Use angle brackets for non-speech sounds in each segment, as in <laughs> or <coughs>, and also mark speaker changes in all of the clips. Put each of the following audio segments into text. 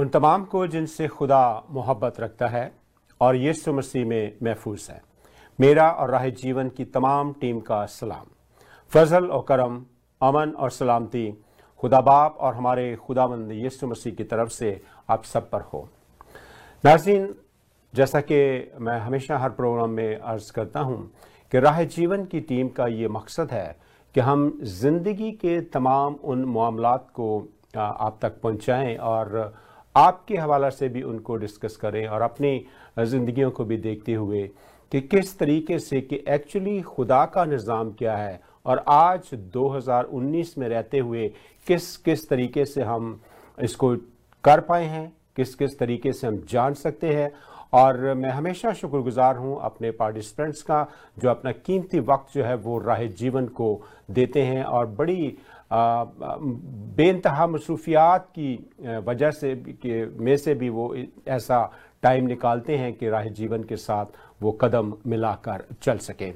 Speaker 1: उन तमाम को जिनसे खुदा मोहब्बत रखता है और यीशु मसीह में महफूज है। मेरा और राह जीवन की तमाम टीम का सलाम। फजल और करम, अमन और सलामती, खुदा बाप और हमारे खुदावंद यीशु मसीह की तरफ़ से आप सब पर हो। नाजीन जैसा कि मैं हमेशा हर प्रोग्राम में अर्ज़ करता हूँ कि राह जीवन की टीम का ये मकसद है कि हम ज़िंदगी के तमाम उन मामलात को आप तक पहुँचाएँ और आपके हवाला से भी उनको डिस्कस करें और अपनी ज़िंदगियों को भी देखते हुए कि किस तरीके से कि एक्चुअली खुदा का निज़ाम क्या है और आज 2019 में रहते हुए किस किस तरीके से हम इसको कर पाए हैं, किस किस तरीके से हम जान सकते हैं और मैं हमेशा शुक्रगुजार हूँ अपने पार्टिसिपेंट्स का जो अपना कीमती वक्त जो है वो राह जीवन को देते हैं और बड़ी बेनतहा मसरूफियात की वजह से के, में से भी वो ऐसा टाइम निकालते हैं कि राह जीवन के साथ वो कदम मिलाकर चल सकें।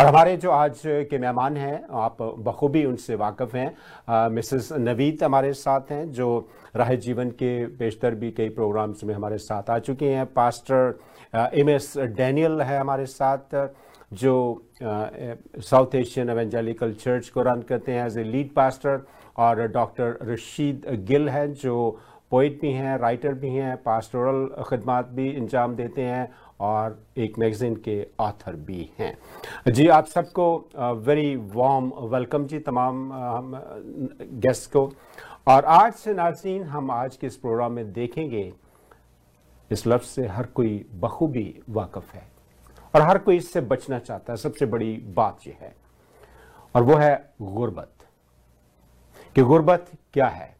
Speaker 1: और हमारे जो आज के मेहमान हैं, आप बखूबी उनसे वाकफ़ हैं। मिसेस नवीद हमारे साथ हैं, जो राह जीवन के बेशतर भी कई प्रोग्राम्स में हमारे साथ आ चुके हैं। पास्टर एम एस डैनियल है हमारे साथ। जो साउथ एशियन एवेंजलिकल चर्च को रन करते हैं एज ए लीड पास्टर और डॉक्टर रशीद गिल हैं, जो पोइट भी हैं राइटर भी हैं पास्टोरल खदमात भी इंजाम देते हैं, और एक मैगज़ीन के ऑथर भी हैं। जी, आप सबको वेरी वार्म वेलकम जी, तमाम गेस्ट को। और आज से नाजीन हम आज के इस प्रोग्राम में देखेंगे, इस लफ्ज़ से हर कोई बखूबी वाकफ़ है। और हर कोई इससे बचना चाहता है। सबसे बड़ी बात यह है। और वो है गुर्बत। कि गुर्बत क्या है?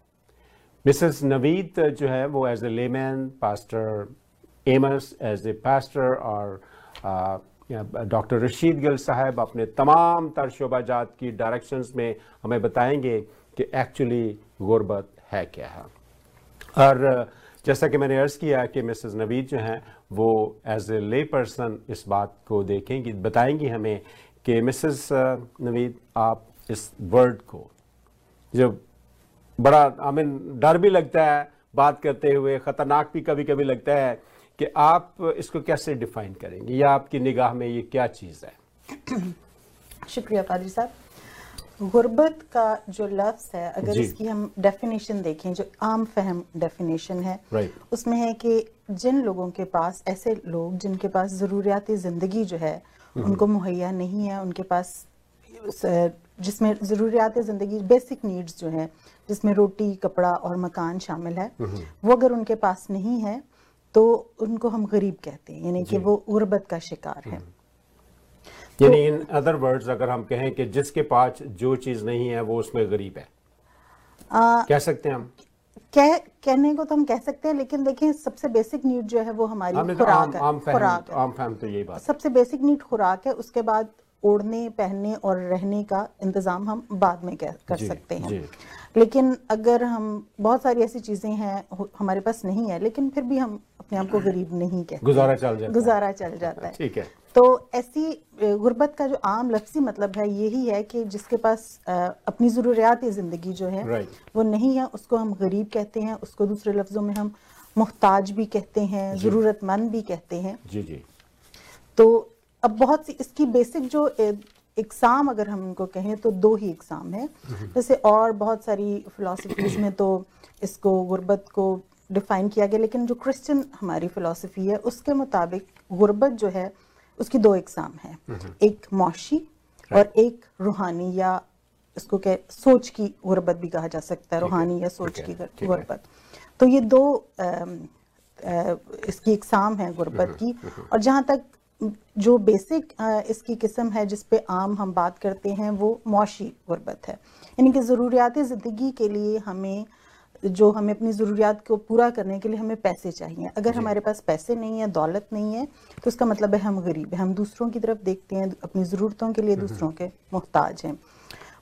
Speaker 1: मिसेस नवीद जो है, वो as a layman pastor Amos as a pastor और डॉक्टर रशीद गिल साहब अपने तमाम तर शोबाजात की डायरेक्शंस में हमें बताएँगे कि एक्चुअली गुर्बत है क्या है। और, जैसा कि मैंने अर्ज़ किया कि मिसेस नवीद जो हैं वो एज ए ले पर्सन इस बात को देखेंगी, बताएँगी हमें कि मिसेस नवीद आप इस वर्ड को जो बड़ा आई मीन डर भी लगता है बात करते हुए, ख़तरनाक भी कभी कभी लगता है कि आप इसको कैसे डिफाइन करेंगे? या आपकी निगाह में ये क्या चीज़ है? <coughs>
Speaker 2: शुक्रिया कादिर साहब। गुर्बत का जो लफ्ज़ है अगर इसकी हम डेफिनेशन देखें जो आम फहम डेफिनेशन है
Speaker 1: right.
Speaker 2: उसमें है कि जिन लोगों के पास ऐसे लोग जिनके पास ज़रूरियात ज़िंदगी जो है हम्म। उनको मुहैया नहीं है उनके पास जिसमें ज़रूरियात ज़िंदगी बेसिक नीड्स जो है जिसमें रोटी कपड़ा और मकान शामिल है हम्म। वो अगर उनके पास नहीं है तो उनको हम गरीब कहते हैं यानी कि वो गुर्बत का शिकार है
Speaker 1: हम्म। यानी इन अदर वर्ड्स अगर हम कहें कि जिसके पास जो चीज़ नहीं है वो उसमें गरीब है। आ, कह सकते हैं हम?
Speaker 2: कह कहने को तो हम कह सकते हैं लेकिन देखें सबसे बेसिक नीड जो है वो हमारी
Speaker 1: तो
Speaker 2: खुराक
Speaker 1: है खुराक आम फहम तो यही बात
Speaker 2: सबसे बेसिक नीड खुराक है उसके बाद ओढ़ने पहनने और रहने का इंतज़ाम हम बाद में कर सकते हैं. लेकिन अगर हम बहुत सारी ऐसी चीज़ें हैं हमारे पास नहीं है लेकिन फिर भी हम अपने आप को गरीब नहीं कहते।
Speaker 1: गुजारा चल जाता
Speaker 2: गुजारा चल जाता है।
Speaker 1: ठीक है।
Speaker 2: तो ऐसी गुर्बत का जो आम लफ्सी मतलब है यही है कि जिसके पास अपनी ज़रूरियात ज़िंदगी जो है वो नहीं है उसको हम गरीब कहते हैं उसको दूसरे लफ्ज़ों में हम मुहताज भी कहते हैं ज़रूरतमंद भी कहते हैं।
Speaker 1: जी जी।
Speaker 2: तो अब बहुत सी इसकी बेसिक जो इकसाम अगर हम इनको कहें तो दो ही इकसाम है। जैसे और बहुत सारी फिलोसफीज में तो इसको गुर्बत को डिफाइन किया गया लेकिन जो क्रिश्चियन हमारी फिलोसफी है उसके मुताबिक गुर्बत जो है उसकी दो इकसाम है। एक मौशी और एक रूहानी या इसको कह सोच की गुर्बत भी कहा जा सकता है रूहानी या सोच की गुर्बत। तो ये दो आ, आ, इसकी इकसाम है गुर्बत की और जहाँ तक जो बेसिक इसकी किस्म है जिस पे आम हम बात करते हैं वो मौशी गुरबत है। यानी कि ज़रूरियात ज़िंदगी के लिए हमें जो हमें अपनी ज़रूरियात को पूरा करने के लिए हमें पैसे चाहिए। अगर हमारे पास पैसे नहीं है दौलत नहीं है तो उसका मतलब है हम गरीब हैं। हम दूसरों की तरफ़ देखते हैं अपनी ज़रूरतों के लिए हम्म। दूसरों के मोहताज हैं।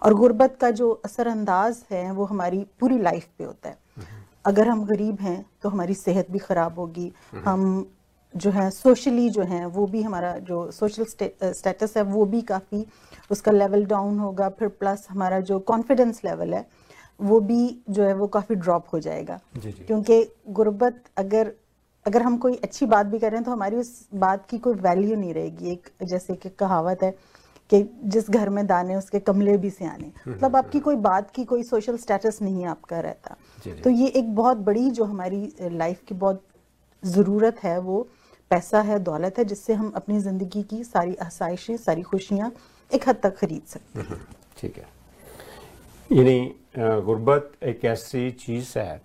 Speaker 2: और गुर्बत का जो असरअंदाज है वो हमारी पूरी लाइफ पे होता है। हम्म। अगर हम गरीब हैं तो हमारी सेहत भी ख़राब होगी। हम्म। हम जो है सोशली जो है वो भी हमारा जो सोशल स्टेटस है वो भी काफ़ी उसका लेवल डाउन होगा। फिर प्लस हमारा जो कॉन्फिडेंस लेवल है वो भी जो है वो काफ़ी ड्रॉप हो जाएगा। क्योंकि गुर्बत अगर अगर हम कोई अच्छी बात भी करें तो हमारी उस बात की कोई वैल्यू नहीं रहेगी। एक जैसे कि कहावत है कि जिस घर में दाने उसके कमले भी से आने मतलब आपकी कोई बात की कोई सोशल स्टेटस नहीं आपका रहता। तो ये एक बहुत बड़ी जो हमारी लाइफ की बहुत ज़रूरत है वो पैसा है दौलत है जिससे हम अपनी ज़िंदगी की सारी आसाइशें सारी खुशियाँ एक हद तक खरीद सकते हैं।
Speaker 1: ठीक है। यानी गुर्बत एक ऐसी चीज़ है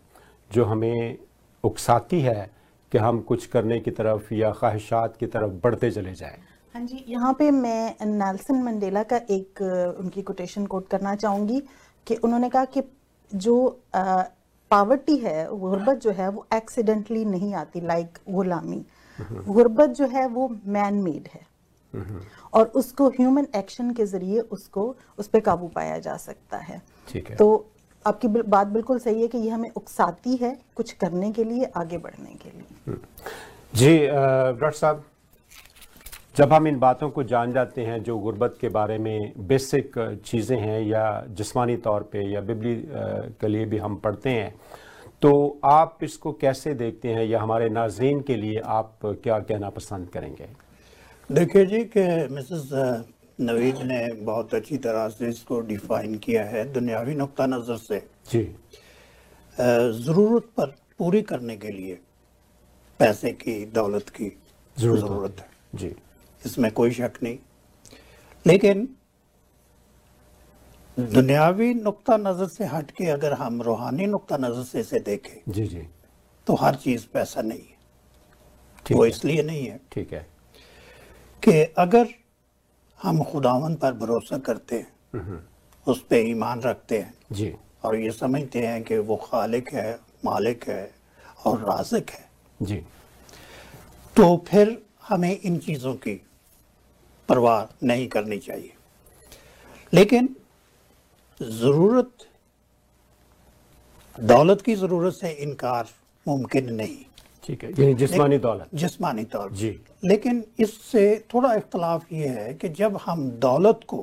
Speaker 1: जो हमें उकसाती है कि हम कुछ करने की तरफ़ या ख्वाहिशात की तरफ़ बढ़ते चले जाएँ।
Speaker 2: हाँ जी यहाँ पे मैं नेल्सन मंडेला का एक उनकी कोटेशन कोट करना चाहूँगी कि उन्होंने कहा कि जो पावर्टी है गुर्बत जो है वो एक्सीडेंटली नहीं आती लाइक गुलामी। गुर्बत जो है वो मैन मेड है। और उसको ह्यूमन एक्शन के ज़रिए उसको उस पर काबू पाया जा सकता है।
Speaker 1: ठीक है।
Speaker 2: तो आपकी बात बिल्कुल सही है कि ये हमें उकसाती है कुछ करने के लिए आगे बढ़ने के लिए।
Speaker 1: जी डॉक्टर साहब जब हम इन बातों को जान जाते हैं जो गुर्बत के बारे में बेसिक चीज़ें हैं या जिस्मानी तौर पे या बिबली के लिए भी हम पढ़ते हैं तो आप इसको कैसे देखते हैं या हमारे नाजरीन के लिए आप क्या कहना पसंद करेंगे?
Speaker 3: देखिए जी कि मिसेस नवीद ने बहुत अच्छी तरह से इसको डिफाइन किया है दुनियावी नुक्ता नज़र से।
Speaker 1: जी।
Speaker 3: ज़रूरत पर पूरी करने के लिए पैसे की दौलत की
Speaker 1: ज़रूरत
Speaker 3: है।
Speaker 1: जी।
Speaker 3: इसमें कोई शक नहीं। लेकिन दुनियावी नुक्ता नज़र से हट के अगर हम रूहानी नुक्ता नज़र से इसे देखें
Speaker 1: जी जी।
Speaker 3: तो हर चीज़ पैसा नहीं है।
Speaker 1: ठीक
Speaker 3: वो इसलिए नहीं है
Speaker 1: ठीक है।
Speaker 3: कि अगर हम खुदावन पर भरोसा करते हैं उस पर ईमान रखते हैं
Speaker 1: जी।
Speaker 3: और ये समझते हैं कि वो खालिक है मालिक है और राजिक है
Speaker 1: जी।
Speaker 3: तो फिर हमें इन चीज़ों की परवाह नहीं करनी चाहिए। लेकिन ज़रूरत दौलत की ज़रूरत से इनकार मुमकिन नहीं।
Speaker 1: ठीक है यानी जिस्मानी दौलत।
Speaker 3: जिस्मानी तौर
Speaker 1: जी।
Speaker 3: लेकिन इससे थोड़ा इख्तलाफ ये है कि जब हम दौलत को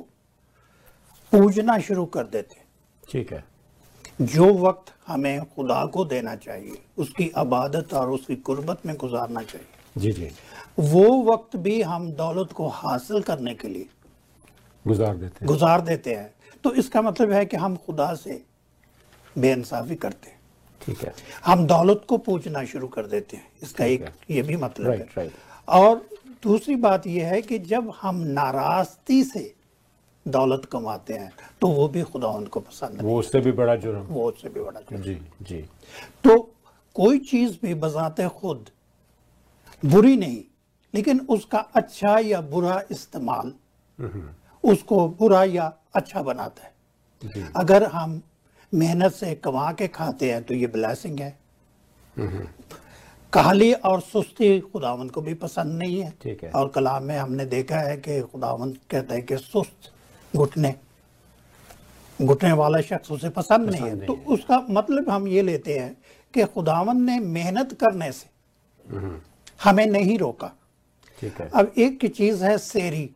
Speaker 3: पूजना शुरू कर देते
Speaker 1: ठीक है।
Speaker 3: जो वक्त हमें खुदा को देना चाहिए उसकी अबादत और उसकी कुर्बत में गुजारना चाहिए
Speaker 1: जी जी।
Speaker 3: वो वक्त भी हम दौलत को हासिल करने के लिए
Speaker 1: गुजार देते हैं।
Speaker 3: गुजार देते हैं। तो इसका मतलब है कि हम खुदा से बेइंसाफी करते हैं।
Speaker 1: ठीक है।
Speaker 3: हम दौलत को पूजना शुरू कर देते हैं। इसका एक ये भी मतलब
Speaker 1: राइट
Speaker 3: है
Speaker 1: राइट
Speaker 3: और दूसरी बात यह है कि जब हम नाराज़गी से दौलत कमाते हैं तो वो भी खुदा उनको पसंद
Speaker 1: वो उससे भी बड़ा जुर्म।
Speaker 3: वो उससे भी बड़ा जुर्म।
Speaker 1: जी जी।
Speaker 3: तो कोई चीज़ भी बजाते खुद बुरी नहीं लेकिन उसका अच्छा या बुरा इस्तेमाल उसको बुरा या अच्छा बनाता है। अगर हम मेहनत से कमा के खाते हैं तो ये ब्लैसिंग है। काली और सुस्ती खुदावन को भी पसंद नहीं है।
Speaker 1: ठीक है।
Speaker 3: और कलाम में हमने देखा है कि खुदावन कहते हैं कि सुस्त घुटने घुटने वाला शख्स उसे पसंद नहीं है।
Speaker 1: नहीं
Speaker 3: तो
Speaker 1: है।
Speaker 3: उसका मतलब हम ये लेते हैं कि खुदावन ने मेहनत करने से हमें नहीं रोका।
Speaker 1: ठीक है।
Speaker 3: अब एक की चीज़ है सेरी।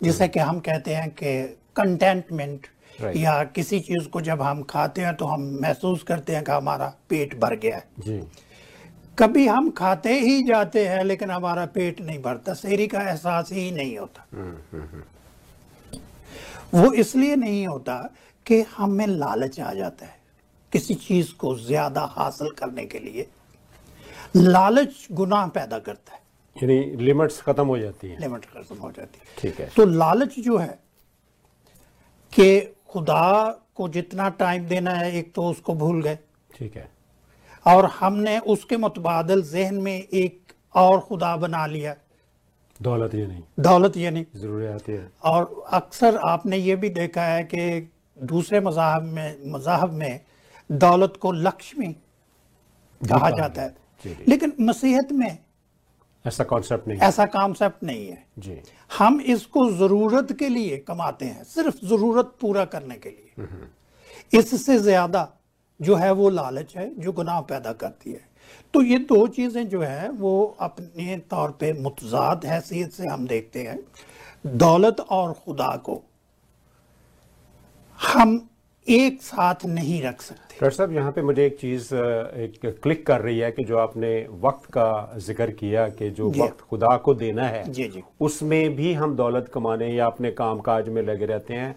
Speaker 3: जिसे कि हम कहते हैं कि कंटेंटमेंट
Speaker 1: Right.
Speaker 3: या किसी चीज़ को जब हम खाते हैं तो हम महसूस करते हैं कि हमारा पेट भर गया है।
Speaker 1: जी।
Speaker 3: कभी हम खाते ही जाते हैं लेकिन हमारा पेट नहीं भरता सेरी का एहसास ही नहीं होता। वो इसलिए नहीं होता कि हमें लालच आ जाता है किसी चीज़ को ज़्यादा हासिल करने के लिए। लालच गुनाह पैदा करता है।
Speaker 1: यानी लिमिट्स खत्म हो जाती है।
Speaker 3: लिमिट खत्म हो जाती है।
Speaker 1: ठीक है।
Speaker 3: तो लालच जो है कि खुदा को जितना टाइम देना है एक तो उसको भूल गए।
Speaker 1: ठीक है।
Speaker 3: और हमने उसके मुतबादल जहन में एक और खुदा बना लिया।
Speaker 1: दौलत ये नहीं।
Speaker 3: दौलत यानी
Speaker 1: जरूरियात ये
Speaker 3: और अक्सर आपने ये भी देखा है कि दूसरे मजाहब में मजाहब में दौलत को लक्ष्मी कहा जाता है। लेकिन मसीहत में
Speaker 1: ऐसा कॉन्सेप्ट नहीं
Speaker 3: ऐसा कॉन्सेप्ट नहीं है।
Speaker 1: जी।
Speaker 3: हम इसको ज़रूरत के लिए कमाते हैं सिर्फ़ ज़रूरत पूरा करने के लिए। इससे ज़्यादा जो है वो लालच है जो गुनाह पैदा करती है। तो ये दो चीज़ें जो है वो अपने तौर पे मुतजाद हैसियत से हम देखते हैं। दौलत और खुदा को। हम एक साथ नहीं रख सकते।
Speaker 1: डॉक्टर साहब यहाँ पे मुझे एक चीज़ एक क्लिक कर रही है कि जो आपने वक्त का ज़िक्र किया कि जो वक्त खुदा को देना है
Speaker 3: जी, जी।
Speaker 1: उसमें भी हम दौलत कमाने या अपने काम काज में लगे रहते हैं।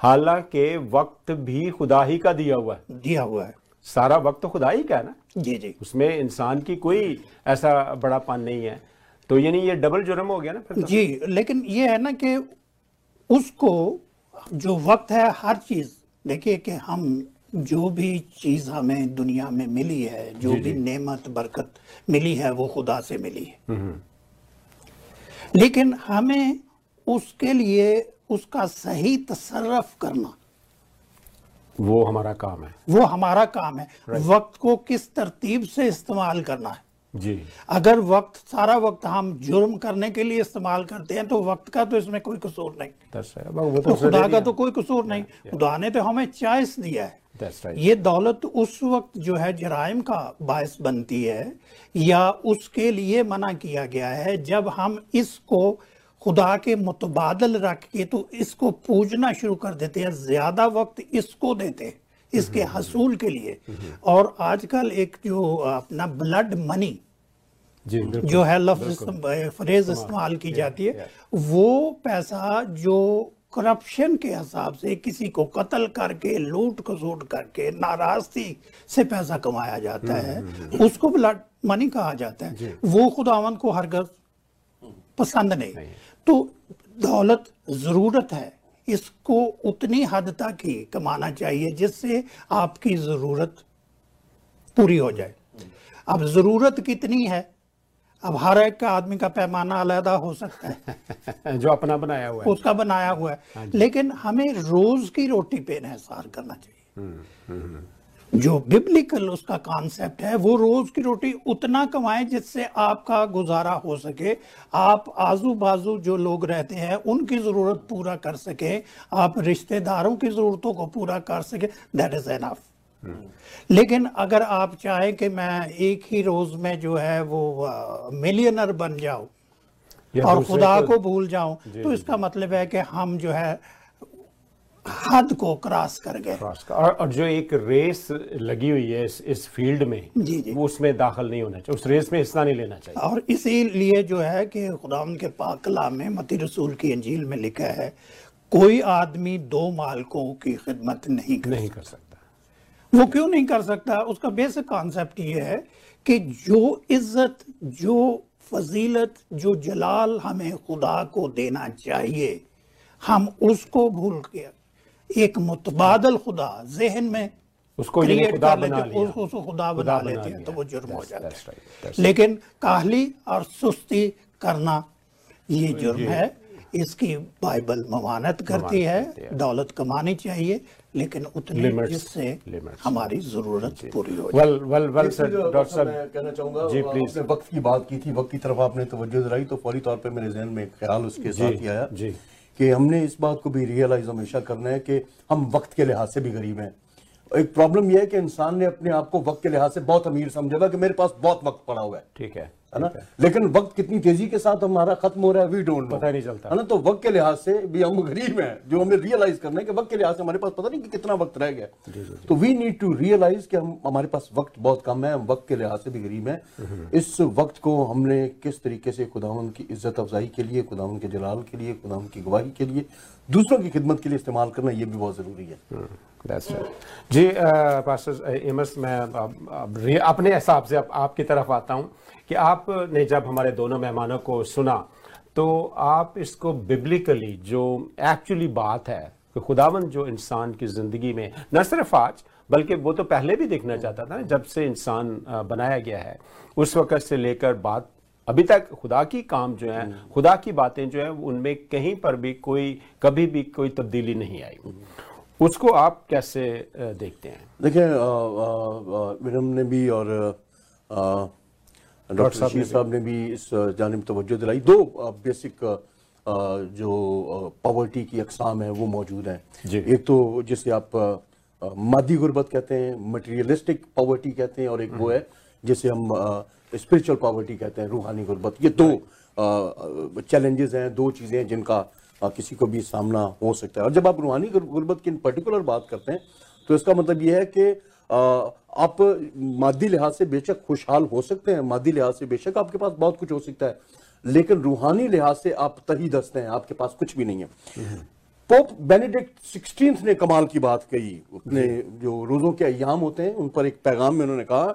Speaker 1: हालाँकि वक्त भी खुदा ही का दिया हुआ है।
Speaker 3: दिया हुआ है।
Speaker 1: सारा वक्त तो खुदा ही का है ना?
Speaker 3: जी जी।
Speaker 1: उसमें इंसान की कोई ऐसा बड़ापन नहीं है। तो यानी ये डबल जुर्म हो गया ना फिर तो?
Speaker 3: जी लेकिन ये है ना कि उसको जो वक्त है हर चीज़ देखिए कि हम जो भी चीज़ हमें दुनिया में मिली है जो
Speaker 1: जी,
Speaker 3: भी
Speaker 1: जी।
Speaker 3: नेमत बरकत मिली है वो खुदा से मिली है। लेकिन हमें उसके लिए उसका सही तसरफ करना
Speaker 1: वो हमारा काम है।
Speaker 3: वो हमारा काम है। वक्त को किस तरतीब से इस्तेमाल करना है?
Speaker 1: जी।
Speaker 3: अगर वक्त सारा वक्त हम जुर्म करने के लिए इस्तेमाल करते हैं तो वक्त का तो इसमें कोई कसूर नहीं।
Speaker 1: वो
Speaker 3: तो
Speaker 1: उसने
Speaker 3: खुदा का तो कोई कसूर नहीं। खुदा ने तो हमें चॉइस दिया है।
Speaker 1: Right.
Speaker 3: ये दौलत उस वक्त जो है जराइम का बायस बनती है या उसके लिए मना किया गया है जब हम इसको खुदा के मुतबादल रख के तो इसको पूजना शुरू कर देते हैं ज़्यादा वक्त इसको देते हैं इसके हसूल के लिए। और आजकल एक जो अपना ब्लड मनी
Speaker 1: जी
Speaker 3: है लफ्ज फ्रेज इस्तेमाल की जाती है। वो पैसा जो करप्शन के हिसाब से किसी को कत्ल करके लूट खसूट करके नाराज़गी से पैसा कमाया जाता है उसको ब्लड मनी कहा जाता है। वो खुदावन को हर हरगज पसंद नहीं, नहीं। तो दौलत ज़रूरत है। इसको उतनी हद तक ही कमाना चाहिए जिससे आपकी ज़रूरत पूरी हो जाए। अब ज़रूरत कितनी है? अब हर एक का आदमी का पैमाना अलहदा हो सकता है। <laughs>
Speaker 1: जो अपना बनाया हुआ है।
Speaker 3: उसका बनाया हुआ है। लेकिन हमें रोज की रोटी पे इहसार करना चाहिए। जो बिब्लिकल उसका कॉन्सेप्ट है वो रोज की रोटी उतना कमाएँ जिससे आपका गुजारा हो सके। आप आजू बाजू जो लोग रहते हैं उनकी ज़रूरत पूरा कर सके। आप रिश्तेदारों की जरूरतों को पूरा कर सके। दैट इज़ एनफ लेकिन अगर आप चाहें कि मैं एक ही रोज में जो है वो मिलियनर बन जाऊँ और खुदा
Speaker 1: को-
Speaker 3: भूल जाऊँ तो इसका मतलब है कि हम जो है हद को क्रॉस कर गए।
Speaker 1: और, और जो एक रेस लगी हुई है इस, इस फ़ील्ड में
Speaker 3: जी, जी।
Speaker 1: वो उसमें दाखिल नहीं होना चाहिए। उस रेस में हिस्सा नहीं लेना चाहिए।
Speaker 3: और इसीलिए जो है कि खुदा के पाकला में मती रसूल की अंजील में लिखा है कोई आदमी दो मालकों की खिदमत नहीं कर
Speaker 1: नहीं कर सकता।
Speaker 3: वो क्यों नहीं कर सकता? उसका बेसिक कॉन्सेप्ट ये है कि जो इज़्ज़त जो फजीलत जो जलाल हमें खुदा को देना चाहिए हम उसको भूल के एक मुतबादल खुदा जहन में
Speaker 1: उसको खुदा बना लिया।
Speaker 3: उसको खुदा बना लेते हैं तो वो जुर्म हो जाता है। लेकिन काहली और सुस्ती करना ये जुर्म है। इसकी बाइबल ममानत करती है। दौलत कमानी चाहिए। लेकिन उतनी
Speaker 1: Limits,
Speaker 3: जिससे
Speaker 1: limits.
Speaker 3: हमारी ज़रूरत पूरी हो
Speaker 1: well well well sir doctor साहब
Speaker 4: मैं कहना चाहूँगा
Speaker 1: जी प्लीज़
Speaker 4: आपने वक्त की बात की थी वक्त की तरफ़ आपने तवज्जो दिलाई तो फौरी तौर पे मेरे जहन में एक ख्याल उसके
Speaker 1: जी,
Speaker 4: साथ ही आया
Speaker 1: जी।
Speaker 4: कि हमने इस बात को भी रियलाइज़ हमेशा करना है कि हम वक्त के लिहाज से भी गरीब हैं। एक प्रॉब्लम यह है कि इंसान ने अपने आप को वक्त के लिहाज से बहुत अमीर समझा हुआ कि मेरे पास बहुत वक्त पड़ा हुआ है।
Speaker 1: ठीक है।
Speaker 4: है ना। लेकिन वक्त कितनी तेज़ी के साथ हमारा खत्म हो रहा है वी डोंट
Speaker 1: पता नहीं चलता।
Speaker 4: है ना? तो वक्त के लिहाज से भी हम गरीब हैं जो हमें रियलाइज़ करना है कि वक्त के लिहाज से हमारे पास पता नहीं कि कितना वक्त रह गया। तो वी नीड टू रियलाइज़ कि हम हमारे पास वक्त बहुत कम है हम वक्त के लिहाज से भी गरीब हैं। इस वक्त को हमने किस तरीके से खुदावन की इज़्ज़त अफजाई के लिए खुदावन के जलाल के लिए खुदावन की गवाही के लिए दूसरों की खिदमत के लिए इस्तेमाल करना ये भी बहुत ज़रूरी है
Speaker 1: That's right. जी पास्टर एमस मैं अपने हिसाब से अब आपकी तरफ़ आता हूँ कि आपने जब हमारे दोनों मेहमानों को सुना तो आप इसको बिब्लिकली जो एक्चुअली बात है, कि खुदावन जो इंसान की ज़िंदगी में, न सिर्फ़ आज, बल्कि वो तो पहले भी देखना चाहता था ना, जब से इंसान बनाया गया है, उस वक़्त से लेकर बात अभी तक खुदा की काम जो है खुदा की बातें जो है उनमें कहीं पर भी कोई कभी भी कोई तब्दीली नहीं आई। उसको आप कैसे देखते हैं?
Speaker 4: देखिए विनम ने भी और डॉक्टर
Speaker 1: साहब ने
Speaker 4: साहब ने भी इस जानब तवज्जो दिलाई। दो बेसिक जो पावर्टी की अकसाम है वो मौजूद हैं। एक तो जिसे आप मादी गुर्बत कहते हैं मटेरियलिस्टिक पावर्टी कहते हैं और एक वो है जिसे हम स्पिरिचुअल पॉवर्टी कहते हैं रूहानी गुर्बत। ये दो चैलेंजेस हैं दो चीज़ें हैं जिनका आ, किसी को भी सामना हो सकता है। और जब आप रूहानी गुर- गुर्बत की पर्टिकुलर बात करते हैं तो इसका मतलब ये है कि आ, आप मादी लिहाज से बेशक खुशहाल हो सकते हैं मादी लिहाज से बेशक आपके पास बहुत कुछ हो सकता है लेकिन रूहानी लिहाज से आप तही दस्ते हैं आपके पास कुछ भी नहीं है। पोप बेनेडिक्ट सिक्सटीन ने कमाल की बात कही अपने जो रोजों के अयाम होते हैं उन पर एक पैगाम में उन्होंने कहा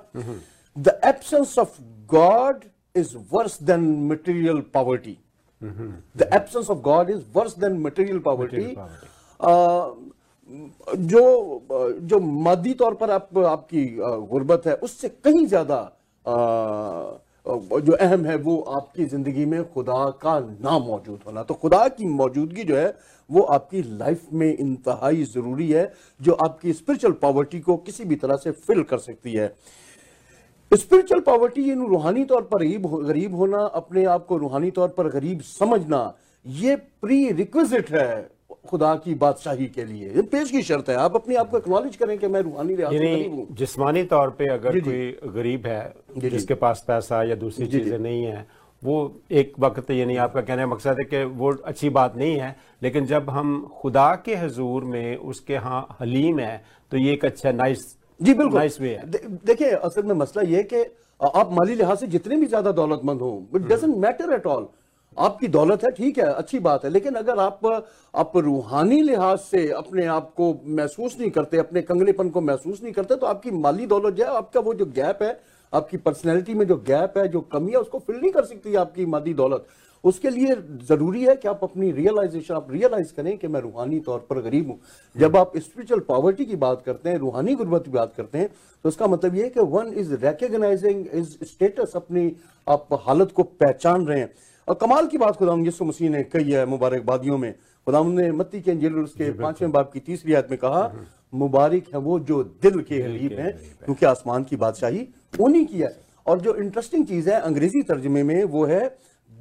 Speaker 4: the absence of God is worse than material poverty the absence of God is worse than material poverty जो जो मादी तौर पर आप आपकी गुर्बत है उससे कहीं ज़्यादा जो अहम है वो आपकी ज़िंदगी में खुदा का ना मौजूद होना। तो खुदा की मौजूदगी जो है वो आपकी लाइफ में इंतहाई ज़रूरी है जो आपकी स्पिरिचुअल पॉवर्टी को किसी भी तरह से फिल कर सकती है। स्पिरिचुअल पॉवर्टी यानी रूहानी तौर पर गरीब होना अपने आप को रूहानी तौर पर गरीब समझना ये प्री रिक्विजिट है खुदा की बादशाही के लिए पेश की शर्त है आप अपने आप को एक्नॉलेज करें कि मैं रूहानी
Speaker 1: जिस्मानी तौर पे अगर
Speaker 4: जी, जी।
Speaker 1: कोई गरीब है
Speaker 4: जी, जी।
Speaker 1: जिसके पास पैसा या दूसरी
Speaker 4: जी, जी।
Speaker 1: चीज़ें नहीं है वो एक वक्त यानी आपका कहने का मकसद है कि वो अच्छी बात नहीं है लेकिन जब हम खुदा के हजूर में उसके यहाँ हलीम है तो ये एक अच्छा नाइस
Speaker 4: जी बिल्कुल।
Speaker 1: नाइस वे
Speaker 4: देखिए असल में मसला ये है कि आप माली लिहाज से जितने भी ज़्यादा दौलतमंद हो it doesn't matter at all आपकी दौलत है ठीक है अच्छी बात है लेकिन अगर आप आप रूहानी लिहाज से अपने आप को महसूस नहीं करते अपने कंगलेपन को महसूस नहीं करते तो आपकी माली दौलत जो है आपका वो जो गैप है आपकी पर्सनैलिटी में जो गैप है जो कमी है उसको फिल नहीं कर सकती आपकी मादी दौलत। उसके लिए ज़रूरी है कि आप अपनी रियलाइजेशन आप रियलाइज़ करें कि मैं रूहानी तौर पर गरीब हूँ। जब आप स्पिरिचुअल पॉवर्टी की बात करते हैं रूहानी गुर्बत की बात करते हैं तो उसका मतलब यह है कि one is recognising is status अपनी आप हालत को पहचान रहे हैं। और कमाल की बात खुदा यीशु मसीह ने कही है मुबारकबादियों में। खुदा ने मत्ती के अंजील उसके पाँचवें बाप की तीसरी आयत में कहा मुबारक है वो जो दिल के गरीब हैं क्योंकि आसमान की बादशाही उन्हीं की है। और जो इंटरेस्टिंग चीज़ है अंग्रेज़ी तर्जमे में वो है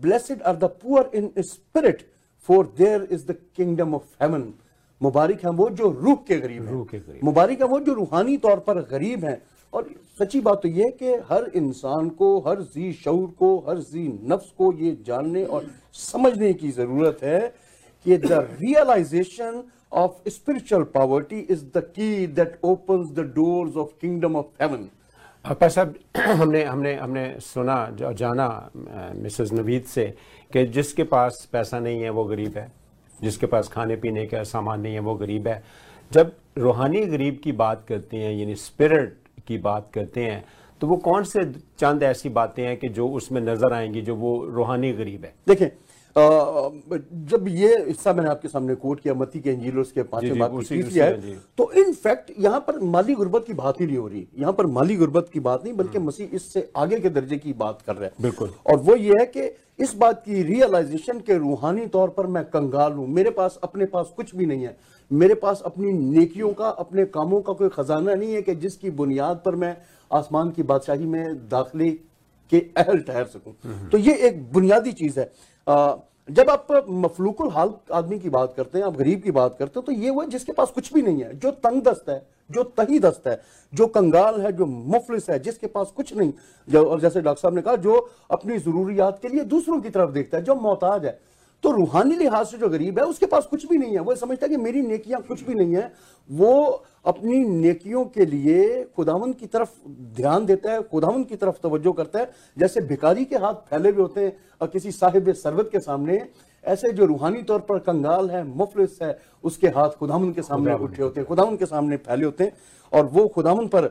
Speaker 4: blessed are the poor in spirit for their is the kingdom of heaven मुबारक है वो जो रूह के गरीब
Speaker 1: रूह के गरीब।
Speaker 4: मुबारक है वो जो रूहानी तौर पर गरीब हैं। और सच्ची बात तो ये है कि हर इंसान को हर जी शऊर को हर जी नफ्स को ये जानने और समझने की ज़रूरत है कि the realisation of spiritual poverty is the key that opens the doors of kingdom of heaven
Speaker 1: अपा साहब, <clears throat> हमने हमने हमने सुना जाना मिसेस नवीद से कि जिसके पास पैसा नहीं है, वो गरीब है। जिसके पास खाने पीने का सामान नहीं है, वो गरीब है। जब रूहानी गरीब की बात करते हैं, यानी स्पिरिट की बात करते हैं तो वो कौन से चंद ऐसी बातें हैं कि जो उसमें नज़र आएँगी, जो वो रूहानी गरीब है?
Speaker 4: देखें जब ये हिस्सा मैंने आपके सामने कोट किया मती के और उसके पाँचवें बात की
Speaker 1: उसी-
Speaker 4: तीसरी है। तो इन फैक्ट यहाँ पर माली गुर्बत की बात ही नहीं हो रही। यहाँ पर माली गुर्बत की बात नहीं बल्कि मसीह इससे आगे के दर्जे की बात कर रहे हैं।
Speaker 1: बिल्कुल।
Speaker 4: और वो ये है कि इस बात की रियलाइजेशन के रूहानी तौर पर मैं कंगाल हूँ। मेरे पास अपने पास कुछ भी नहीं है। मेरे पास अपनी नेकियों का अपने कामों का कोई खजाना नहीं है कि जिसकी बुनियाद पर मैं आसमान की बादशाही में दाखिले के अहल ठहर सकूँ। तो ये एक बुनियादी चीज़ है। जब आप मफलूकुल हाल आदमी की बात करते हैं, आप गरीब की बात करते हैं तो ये वो है जिसके पास कुछ भी नहीं है, जो तंग दस्त है, जो तही दस्त है, जो कंगाल है, जो मुफलिस है, जिसके पास कुछ नहीं। और जैसे डॉक्टर साहब ने कहा, जो अपनी जरूरियात के लिए दूसरों की तरफ़ देखता है, जो मोहताज है तो रूहानी लिहाज से जो गरीब है उसके पास कुछ भी नहीं है। वो समझता है कि मेरी नेकियाँ कुछ भी नहीं है। वो अपनी नेकियों के लिए खुदावन की तरफ़ ध्यान देता है खुदावन की तरफ़ तवज्जो करता है। जैसे भिखारी के हाथ फैले हुए होते हैं और किसी साहिब सरबत के सामने ऐसे जो रूहानी तौर पर कंगाल है मुफलिस है उसके हाथ खुदावन के सामने उठे होते हैं खुदावन के सामने फैले होते हैं और वो खुदावन पर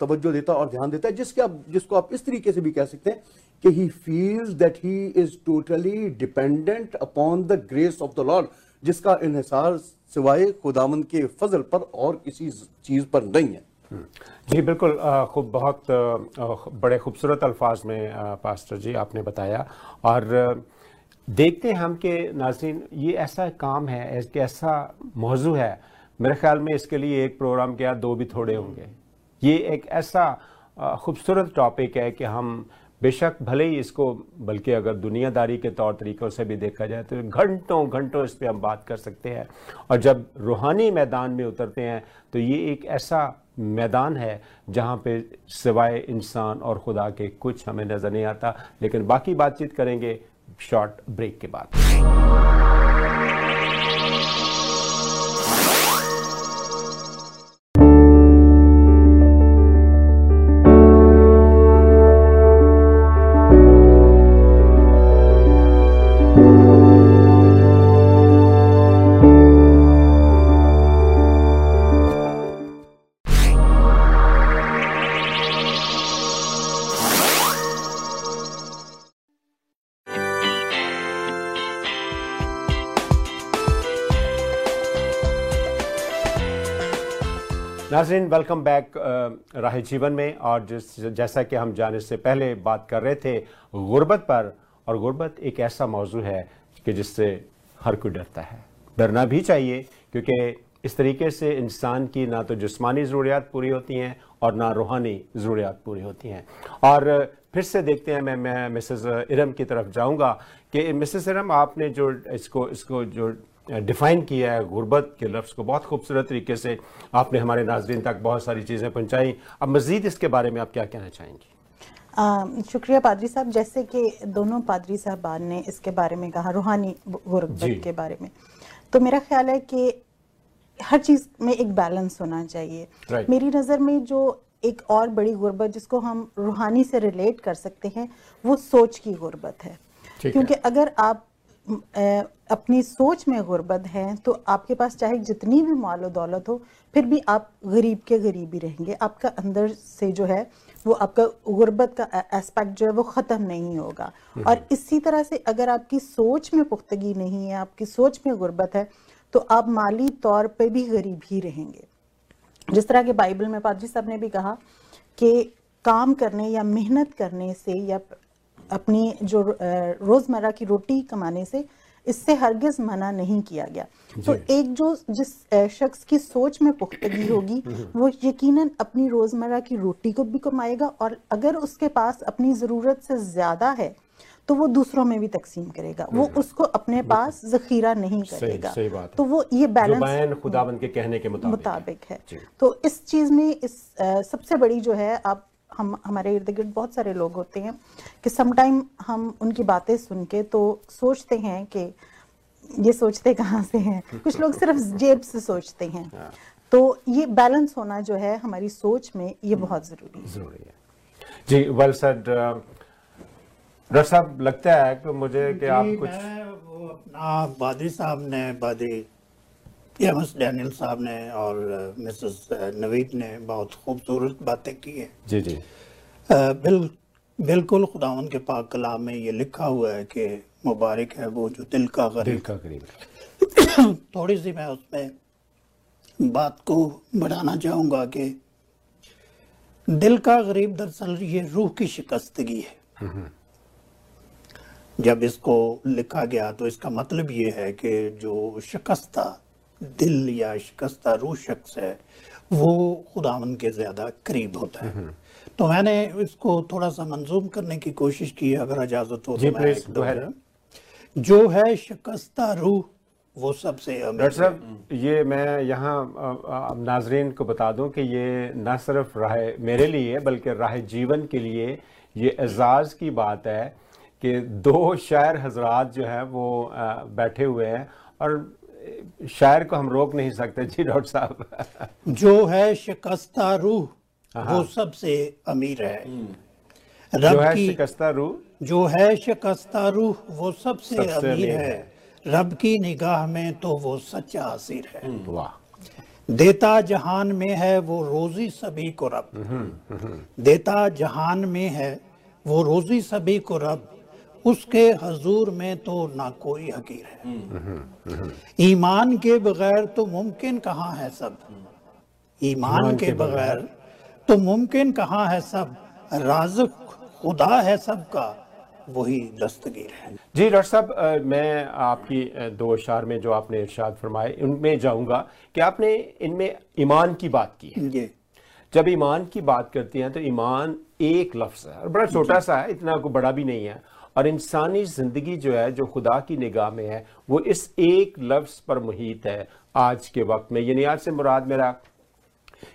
Speaker 4: तवज्जो देता और ध्यान देता है जिसके आप जिसको आप इस तरीके से भी कह सकते हैं कि he feels that he is totally dependent upon the grace of the Lord जिसका इन्हिसार सिवाय खुदावन के फजल पर और किसी चीज़ पर नहीं है।
Speaker 1: जी, बिल्कुल खूब बहुत बड़े खूबसूरत अल्फाज में पास्टर जी आपने बताया। और देखते हैं हम कि नाजरीन, ये ऐसा काम है एक ऐसा मौजू है। मेरे ख्याल में इसके लिए एक प्रोग्राम क्या दो भी थोड़े होंगे। ये एक ऐसा खूबसूरत टॉपिक है कि हम बेशक भले ही इसको, बल्कि अगर दुनियादारी के तौर तरीक़ों से भी देखा जाए तो घंटों घंटों इस पर हम बात कर सकते हैं। और जब रूहानी मैदान में उतरते हैं तो ये एक ऐसा मैदान है, जहाँ पे सिवाय इंसान और खुदा के कुछ हमें नज़र नहीं आता। लेकिन बाकी बातचीत करेंगे शॉर्ट ब्रेक के बाद। नाजरीन वेलकम बैक राह जीवन में। और जिस जैसा कि हम जाने से पहले बात कर रहे थे, गुर्बत पर। और गुर्बत एक ऐसा मौजू है कि जिससे हर कोई डरता है। डरना भी चाहिए, क्योंकि इस तरीके से इंसान की ना तो जिस्मानी ज़रूरियात पूरी होती हैं और ना रूहानी ज़रूरियात पूरी होती हैं। और फिर से देखते हैं, मैं मैं, मिसेस इरम की तरफ़ जाऊँगा कि, मिसेस इरम, आपने जो इसको इसको जो डिफ़ाइन किया है गुर्बत के लफ्ज़ को बहुत खूबसूरत तरीके से आपने हमारे नाजरीन तक बहुत सारी चीज़ें पहुँचाई अब मज़ीद इसके बारे में आप क्या कहना चाहेंगी
Speaker 2: आ, शुक्रिया पादरी साहब जैसे कि दोनों पादरी साहबान ने इसके बारे में कहा रूहानी। गुर्बत के बारे में तो मेरा ख्याल है कि हर चीज़ में एक बैलेंस होना चाहिए
Speaker 1: Right.
Speaker 2: मेरी नज़र में जो एक और बड़ी गुर्बत जिसको हम रूहानी से रिलेट कर सकते हैं वो सोच की गुर्बत है
Speaker 1: ठीक है।
Speaker 2: क्योंकि अगर आप अपनी सोच में गुर्बत है तो आपके पास चाहे जितनी भी माल और दौलत हो फिर भी आप गरीब के गरीब ही रहेंगे। आपका अंदर से जो है वो आपका गुर्बत का एस्पेक्ट जो है वो ख़त्म नहीं होगा। और इसी तरह से अगर आपकी सोच में पुख्तगी नहीं है आपकी सोच में गुर्बत है तो आप माली तौर पे भी गरीब ही रहेंगे। जिस तरह के बाइबल में पादरी साहब ने भी कहा कि काम करने या मेहनत करने से या अपनी जो रोज़मर्रा की रोटी कमाने से इससे हरगिज मना नहीं किया गया। तो एक जो जिस शख्स की सोच में पुख्तगी होगी वो यकीनन अपनी रोज़मर्रा की रोटी को भी कमाएगा और अगर उसके पास अपनी ज़रूरत से ज़्यादा है तो वो दूसरों में भी तकसीम करेगा। वो उसको अपने पास जखीरा नहीं करेगा।
Speaker 1: सही बात
Speaker 2: तो वो ये बैलेंस
Speaker 1: खुदाबंद के कहने के मुताबिक है।
Speaker 2: मुताबिक है। तो इस चीज़ में इस अ, सबसे बड़ी जो है आप हम हमारे इर्द गिर्द बहुत सारे लोग होते हैं कि समटाइम हम उनकी बातें सुन के तो सोचते हैं कि ये सोचते कहाँ से हैं? कुछ लोग सिर्फ़ जेब से सोचते हैं।
Speaker 1: हाँ।
Speaker 2: तो ये बैलेंस होना जो है हमारी सोच में ये बहुत ज़रूरी है।
Speaker 1: ज़रूरी है। जी वेल सेड डॉक्टर साहब लगता है कि मुझे कि आप कुछ
Speaker 3: वो अपना बादी साहब ने बादी एमएस डैनियल साहब ने और मिसेस नवीद ने बहुत खूबसूरत बातें की हैं।
Speaker 1: जी जी।
Speaker 3: अ, बिल बिल्कुल खुदावन के पाक कलाम में ये लिखा हुआ है कि मुबारक है वो जो दिल का
Speaker 1: दिल
Speaker 3: गरीब
Speaker 1: का <coughs> करीब
Speaker 3: थोड़ी सी मैं उसमें बात को बढ़ाना चाहूँगा कि दिल का गरीब दरअसल ये रूह की शिकस्तगी है। जब इसको लिखा गया तो इसका मतलब ये है कि जो शिकस्ता दिल या शिकस्ता रूह शख्स है वो खुदावन के ज़्यादा करीब होता है। तो मैंने इसको थोड़ा सा मंजूम करने की कोशिश की अगर इजाज़त हो तो मैं एक
Speaker 1: go ahead.
Speaker 3: जो है शिकस्ता रूह वो सबसे
Speaker 1: डॉक्टर साहब ये मैं यहाँ नाजरीन को बता दूँ कि ये न सिर्फ़ राह मेरे लिए बल्कि राह जीवन के लिए ये एजाज़ की बात है कि दो शायर हजरात जो हैं वो बैठे हुए हैं और शायर को हम रोक नहीं सकते जी डॉक्टर साहब।
Speaker 3: जो है शिकस्ता रूह वो सबसे अमीर है।
Speaker 1: जो
Speaker 3: रब
Speaker 1: है
Speaker 3: की
Speaker 1: शिकस्ता रूह।
Speaker 3: जो है शिकस्ता रूह वो सबसे,
Speaker 1: सबसे
Speaker 3: अमीर
Speaker 1: अमीर
Speaker 3: है। रब की निगाह में तो वो सच्चा असीर है।
Speaker 1: वाह।
Speaker 3: देता जहान में है वो रोजी सभी को रब। देता जहान में है वो रोजी सभी को रब। उसके हजूर में तो ना कोई हकीर है। ईमान के बगैर तो मुमकिन कहाँ है सब? ईमान के बगैर। तो मुमकिन कहाँ है सब? राज़ खुदा है सबका वही दस्तगीर है।
Speaker 1: जी डॉक्टर साहब मैं आपकी दो अशार में जो आपने इरशाद फरमाए उनमें जाऊँगा कि आपने इनमें ईमान की बात की है। जब ईमान की बात करती हैं तो ईमान एक लफ्ज़ है और बड़ा छोटा सा है इतना कोई बड़ा भी नहीं है। और इंसानी ज़िंदगी जो है जो खुदा की निगाह में है वो इस एक लफ्ज़ पर मुहित है आज के वक्त में। यानी आज से मुराद मेरा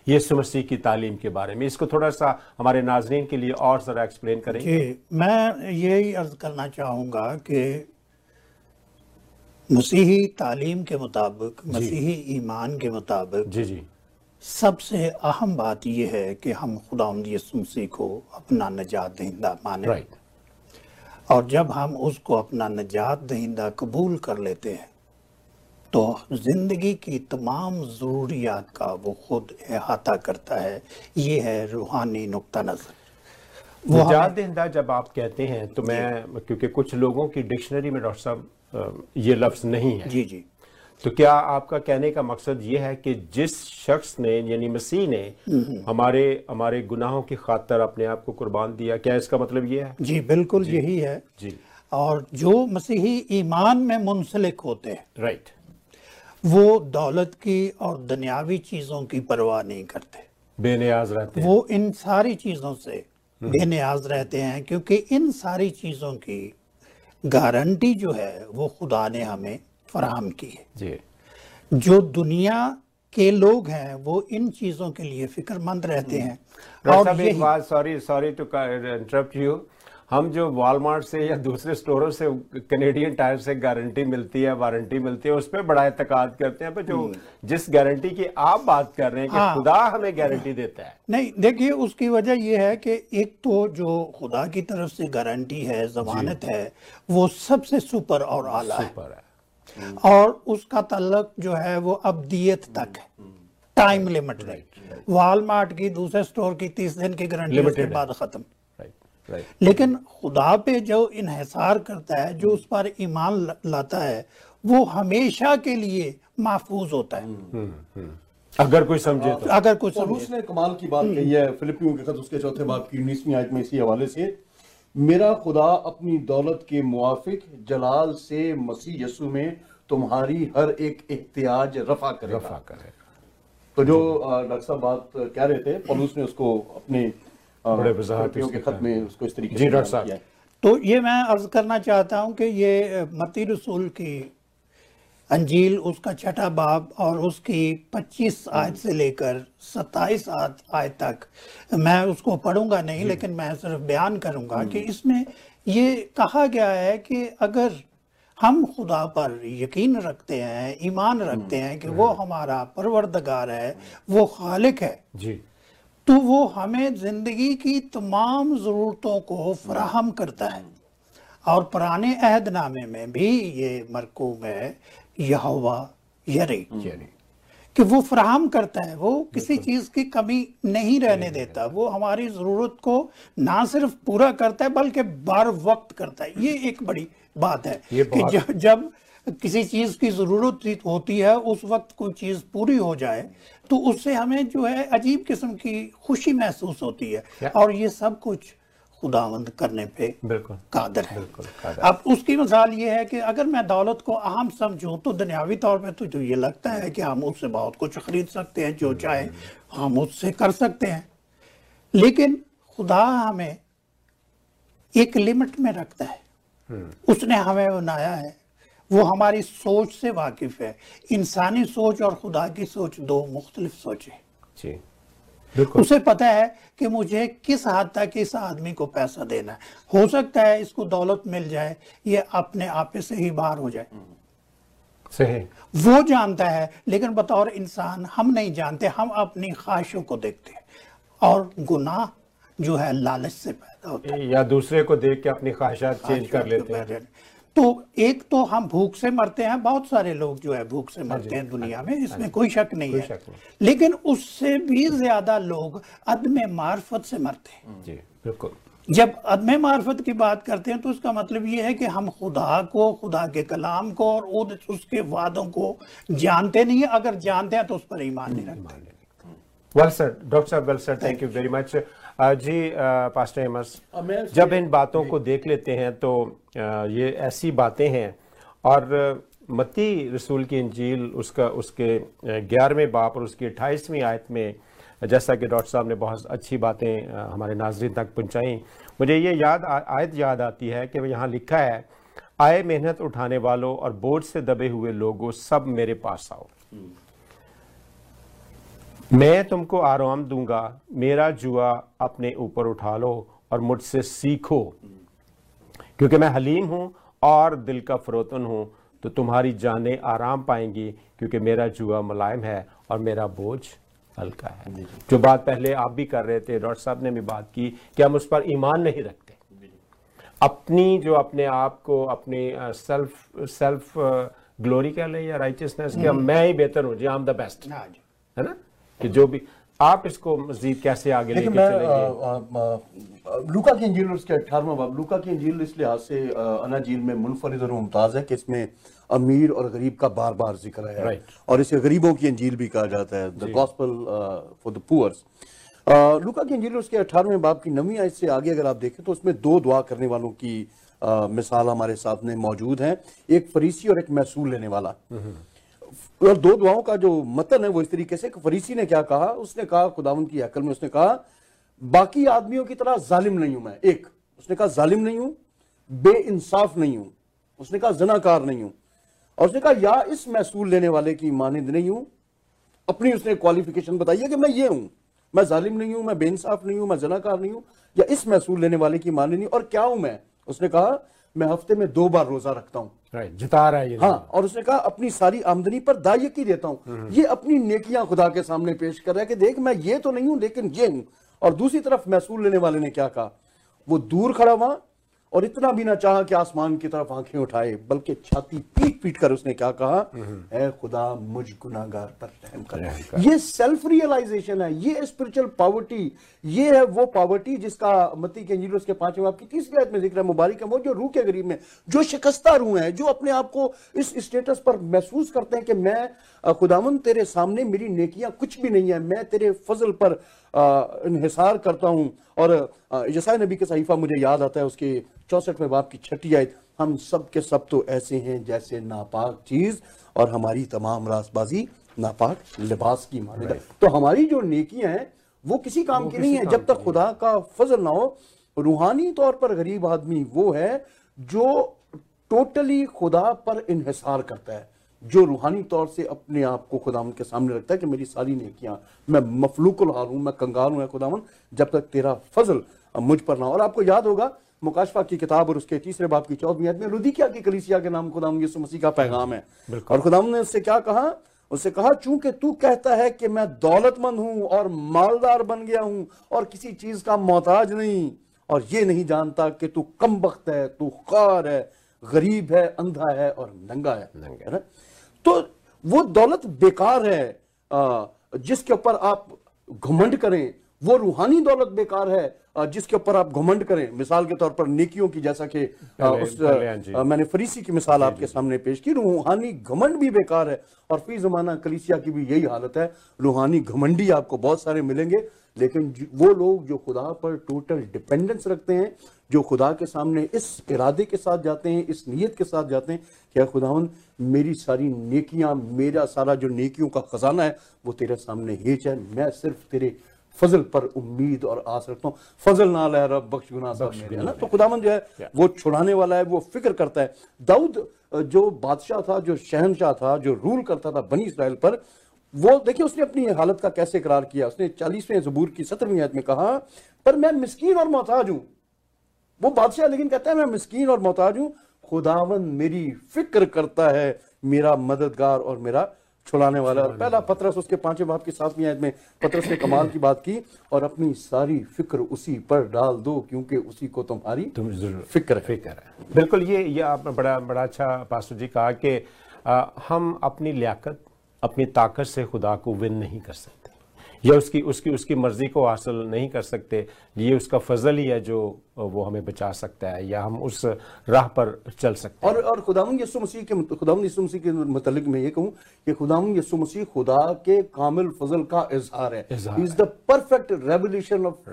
Speaker 1: ये मसीह की तालीम के बारे में। इसको थोड़ा सा हमारे नाजरीन के लिए और ज़रा एक्सप्लेन करें।
Speaker 3: जी मैं यही अर्ज़ करना चाहूँगा कि मसीही तालीम के मुताबिक मसीही ईमान के मुताबिक
Speaker 1: जी जी।
Speaker 3: सबसे अहम बात यह है कि हम खुदा यसु मसीह को अपना नजात दहिंदा माने।
Speaker 1: राइट
Speaker 3: और जब हम उसको अपना निजात दहिंदा कबूल कर लेते हैं तो ज़िंदगी की तमाम ज़रूरियात का वो खुद अहाता करता है। ये है रूहानी नुक्ता नज़र।
Speaker 1: निजात दहिंदा जब आप कहते हैं तो मैं क्योंकि कुछ लोगों की डिक्शनरी में डॉक्टर साहब ये लफ्ज़ नहीं है।
Speaker 3: जी जी।
Speaker 1: तो क्या आपका कहने का मकसद ये है कि जिस शख्स ने यानी मसीह ने हमारे हमारे गुनाहों की खातर अपने आप को कुर्बान दिया क्या इसका मतलब ये है?
Speaker 3: जी बिल्कुल जी, यही है।
Speaker 1: जी।
Speaker 3: और जो मसीही ईमान में मुंसलिक होते हैं
Speaker 1: राइट
Speaker 3: वो दौलत की और दुनियावी चीज़ों की परवाह नहीं करते।
Speaker 1: बेनियाज रहते हैं।
Speaker 3: वो इन सारी चीज़ों से बेनियाज रहते हैं क्योंकि इन सारी चीज़ों की गारंटी जो है वो खुदा ने हमें फराहम की। है
Speaker 1: जी।
Speaker 3: जो दुनिया के लोग हैं वो इन चीज़ों के लिए फिक्रमंद रहते हैं। और
Speaker 1: एक बात sorry sorry to interrupt you हम जो वॉलमार्ट से या दूसरे स्टोरों से कैनेडियन टायर से गारंटी मिलती है वारंटी मिलती है उस पर बड़ा एतकाद करते हैं। पर जो जिस गारंटी की आप बात कर रहे हैं कि
Speaker 3: हाँ।
Speaker 1: खुदा हमें गारंटी देता है।
Speaker 3: नहीं देखिए उसकी वजह यह है कि एक तो जो खुदा की तरफ़ से गारंटी है जमानत है वो सबसे सुपर और आला है।
Speaker 1: है।
Speaker 3: और उसका तल्लक जो है वो अबदियत तक है। टाइम लिमिट नहीं वॉलमार्ट की दूसरे स्टोर की तीस दिन की गारंटी उसके बाद खत्म।
Speaker 1: राइट राइट
Speaker 3: लेकिन खुदा पे जो इन्हिसार करता है जो उस पर ईमान लाता है वो हमेशा के लिए महफूज होता है।
Speaker 1: अगर कोई समझे तो।
Speaker 3: अगर कुछ
Speaker 4: और
Speaker 3: समझे।
Speaker 4: उसने कमाल की बात कही है फिलिपियों के खत उसके चौथे बाब की उन्नीसवीं आयत में इसी हवाले से मेरा खुदा अपनी दौलत के मुआफिक जलाल से मसीह यसु में तुम्हारी हर एक एहतियाज रफा करे
Speaker 1: रफा करे
Speaker 4: तो जो डॉक्टर साहब बात कह रहे थे पलूस ने उसको अपने
Speaker 1: बड़े
Speaker 4: के खत में उसको इस तरीके से
Speaker 1: डॉक्टर साहब।
Speaker 3: तो ये मैं अर्ज़ करना चाहता हूँ कि ये मती रसूल की अंजील उसका छठा बाब और उसकी 25 आयत से लेकर 27 आयत तक। मैं उसको पढ़ूँगा नहीं लेकिन मैं सिर्फ़ बयान करूँगा कि इसमें ये कहा गया है कि अगर हम खुदा पर यकीन रखते हैं ईमान रखते हैं कि वो हमारा परवरदगार है वो खालिक है
Speaker 1: जी।
Speaker 3: तो वो हमें ज़िंदगी की तमाम ज़रूरतों को फराहम करता है। और पुराने अहदनामे में भी ये मरकूम है यहोवा यरी। कि वो फ्राहम करता है वो किसी चीज़ की कमी नहीं रहने देता। वो हमारी ज़रूरत को ना सिर्फ़ पूरा करता है बल्कि बार वक्त करता है। ये एक बड़ी बात है कि जब जब किसी चीज़ की ज़रूरत होती है उस वक्त कोई चीज़ पूरी हो जाए तो उससे हमें जो है अजीब किस्म की खुशी महसूस होती है। और ये सब कुछ खुदावंद करने पे कादर है।
Speaker 1: कादर।
Speaker 3: अब उसकी मिसाल ये है कि अगर मैं दौलत को अहम समझूं तो दुनियावी तौर पे तो, तो ये लगता है कि हम उससे बहुत कुछ खरीद सकते हैं जो चाहे हम उससे कर सकते हैं। लेकिन खुदा हमें एक लिमिट में रखता है। उसने हमें बनाया है। वो हमारी सोच से वाकिफ है। इंसानी सोच और खुदा की सोच दो मुख्तलिफ़ सोचें। उसे पता है कि मुझे किस हद तक इस आदमी को पैसा देना है। हो सकता है इसको दौलत मिल जाए ये अपने आप से ही बाहर हो जाए।
Speaker 1: सही।
Speaker 3: वो जानता है लेकिन बतौर इंसान हम नहीं जानते हम अपनी ख्वाहिशों को देखते हैं। और गुनाह जो है लालच से पैदा होता है।
Speaker 1: या दूसरे को देख के अपनी ख्वाहिशात चेंज कर लेते हैं।
Speaker 3: तो एक तो हम भूख से मरते हैं बहुत सारे लोग जो है भूख से मरते हैं दुनिया में इसमें कोई शक नहीं
Speaker 1: कोई
Speaker 3: है।
Speaker 1: शक नहीं।
Speaker 3: लेकिन उससे भी ज़्यादा लोग अदम मार्फत से मरते हैं।
Speaker 1: जी बिल्कुल।
Speaker 3: जब अदम मार्फत की बात करते हैं तो उसका मतलब ये है कि हम खुदा को खुदा के कलाम को और उसके वादों को जानते नहीं है। अगर जानते हैं तो उस पर ईमान नहीं रखते।
Speaker 1: वेल सर डॉक्टर साहब well sir thank you very much ji pastor Amos जब इन बातों को देख लेते हैं तो ये ऐसी बातें हैं। और मती रसूल की इंजील उसका उसके ग्यारहवें बाप और उसकी अट्ठाईसवीं आयत में जैसा कि डॉक्टर साहब ने बहुत अच्छी बातें हमारे नाजरीन तक पहुंचाई। मुझे ये याद आ- आयत याद आती है कि यहाँ लिखा है आए मेहनत उठाने वालों और बोझ से दबे हुए लोगों सब मेरे पास आओ। मैं तुमको आराम दूँगा मेरा जुआ अपने ऊपर उठा लो और मुझसे सीखो। क्योंकि मैं हलीम हूँ और दिल का फरोतन हूँ तो तुम्हारी जानें आराम पाएँगी क्योंकि मेरा जुआ मुलायम है और मेरा बोझ हल्का है। जो बात पहले आप भी कर रहे थे डॉक्टर साहब ने भी बात की कि हम उस पर ईमान नहीं रखते। अपनी जो अपने आप को अपने सेल्फ सेल्फ ग्लोरी कह लें या राइचियसनेस कि मैं ही बेहतर हूँ जी आई एम द बेस्ट
Speaker 3: है
Speaker 1: ना? कि जो भी आप इसको मजीद कैसे आगे लेके चलेंगे?
Speaker 4: लूका की इंजील उसके अठारहवां बाब लूका की इंजील इस लिहाज से आ, अनाजील में मुनफरद और मुमताज़ है कि इसमें अमीर और गरीब का बार बार ज़िक्र है।
Speaker 1: Right.
Speaker 4: और इसे गरीबों की अंजील भी कहा जाता है। The gospel for the poors लूका की अंजील उसके अठारहवें बाब की नवी आयत से आगे अगर आप देखें तो उसमें दो दुआ करने वालों की आ, मिसाल हमारे सामने मौजूद है। एक फरीसी और एक महसूल लेने वाला। और दो दुआओं का जो मतन है, वो इस तरीके से फरीसी ने क्या कहा? उसने कहा खुदावन की अकल में उसने कहा, बाकी आदमियों की तरह जालिम नहीं हूँ मैं। एक, उसने कहा, जालिम नहीं हूँ बे इंसाफ नहीं हूँ। उसने कहा, जनाकार नहीं हूँ। और उसने कहा, या इस महसूल लेने वाले की मानंद नहीं हूँ? अपनी उसने क्वालिफिकेशन बताई है कि मैं ये हूँ, मैं जालिम नहीं हूँ, मैं बेइंसाफ नहीं हूँ, मैं जनाकार नहीं हूँ, या इस महसूल लेने वाले की मानंद नहीं और क्या हूँ मैं? उसने कहा मैं हफ़्ते में दो बार रोजा रखता हूँ।
Speaker 1: राइट जिता रहा है ये
Speaker 4: हाँ और उसने कहा अपनी सारी आमदनी पर दायकी देता हूँ। ये अपनी नेकियाँ खुदा के सामने पेश कर रहा है कि देख मैं ये तो नहीं हूँ लेकिन ये हूँ। और दूसरी तरफ़ महसूल लेने वाले ने क्या कहा? वो दूर खड़ा हुआ और इतना भी ना चाहा कि आसमान की तरफ़ आँखें उठाए बल्कि छाती पीट पीट कर उसने क्या कहा? ऐ खुदा मुझ गुनाहगार पर रहम कर। ये सेल्फ रियलाइजेशन है ये स्पिरिचुअल पावर्टी ये है वो पावर्टी जिसका मती के इंजील उसके पाँचवें बाब की तीसरी आयत में ज़िक्र है मुबारक है वो जो रूह के गरीब में जो शिकस्ता रूह है जो अपने आप को इस स्टेटस पर महसूस करते हैं कि मैं खुदावन तेरे सामने मेरी नेकियाँ कुछ भी नहीं है मैं तेरे फजल पर इन्हिसार करता हूँ। और यशाया नबी के सहीफा मुझे याद आता है उसके चौसठवें बाप की छठी आयत हम सब के सब तो ऐसे हैं जैसे नापाक चीज़ और हमारी तमाम रासबाजी नापाक लिबास की माने तो हमारी जो नेकियाँ हैं वो किसी काम की नहीं है। जब तक खुदा का फजल ना हो रूहानी तौर पर गरीब आदमी वो है जो टोटली खुदा पर इन्हिसार करता है। जो रूहानी तौर से अपने आप को खुदावन के सामने रखता है कि मेरी सारी नेकियाँ मैं मफलूकुल हाल हूँ मैं कंगाल हूँ खुदावन जब तक तेरा फजल मुझ पर ना और आपको याद होगा मुकाशफा की किताब और उसके तीसरे बाप की चौदहवीं आयत में लुदिकिया की कलीसिया के नाम खुदावन यीशु मसीह का पैगाम है। और खुदावन ने उससे क्या कहा? उससे कहा चूँकि तू कहता है कि मैं दौलतमंद हूँ और मालदार बन गया हूँ और किसी चीज़ का मोहताज नहीं और ये नहीं जानता कि तू कम वक्त है तू खार है गरीब है अंधा है और नंगा है। नंगा। है ना? तो वो दौलत बेकार है जिसके ऊपर आप घमंड करें वो रूहानी दौलत बेकार है जिसके ऊपर आप घमंड करें। मिसाल के तौर पर नेकियों की जैसा कि उस
Speaker 1: हाँ
Speaker 4: आ, मैंने फरीसी की मिसाल आपके सामने पेश की रूहानी घमंड भी बेकार है और फ़ी जमाना कलीसिया की भी यही हालत है। रूहानी घमंडी आपको बहुत सारे मिलेंगे लेकिन वो लोग जो खुदा पर टोटल डिपेंडेंस रखते हैं जो खुदा के सामने इस इरादे के साथ जाते हैं इस नीयत के साथ जाते हैं क्या खुदावन मेरी सारी नेकियाँ मेरा सारा जो नेकियों का खजाना है वो तेरे सामने हेच है। मैं सिर्फ़ तेरे फजल पर उम्मीद और आस रखता हूँ। फजल ना लह रब बख्श गुनाह सब है ना? तो खुदावन जो है वो छुड़ाने वाला है वो फ़िक्र करता है। दाऊद जो बादशाह था जो शहनशाह था जो रूल करता था बनी इसराइल पर वो देखिए उसने अपनी हालत का कैसे इकरार किया? उसने चालीसवें जबूर की सत्रहवीं आयत में कहा पर मैं मिस्कीन और मोहताज हूँ। वो बादशाह लेकिन कहता है मैं मिस्कीन और मोहताज हूँ। खुदावन मेरी फ़िक्र करता है मेरा मददगार और मेरा छुड़ाने वाला। और पहला पत्रस उसके पाँचवें बाप की सातवीं आयत में पत्रस ने कमाल की बात की और अपनी सारी फ़िक्र उसी पर डाल दो क्योंकि उसी को तुम्हारी
Speaker 1: तुम
Speaker 4: फ़िक्र है।
Speaker 1: फ़िक्र है। बिल्कुल ये ये आपने बड़ा बड़ा अच्छा पास्टर जी कहा कि हम अपनी लियाकत अपनी ताकत से खुदा को विन नहीं कर सकते। या उसकी उसकी उसकी मर्ज़ी को हासिल नहीं कर सकते। ये उसका फजल ही है जो वो हमें बचा सकता है या हम उस राह पर चल सकते हैं।
Speaker 4: और और खुदावन यसु मसीह के खुदावन यसु मसीह के मतलब मैं ये कहूँ कि खुदावन यसु मसीह खुदा के कामिल फजल का इजहार है। Is the perfect revolution of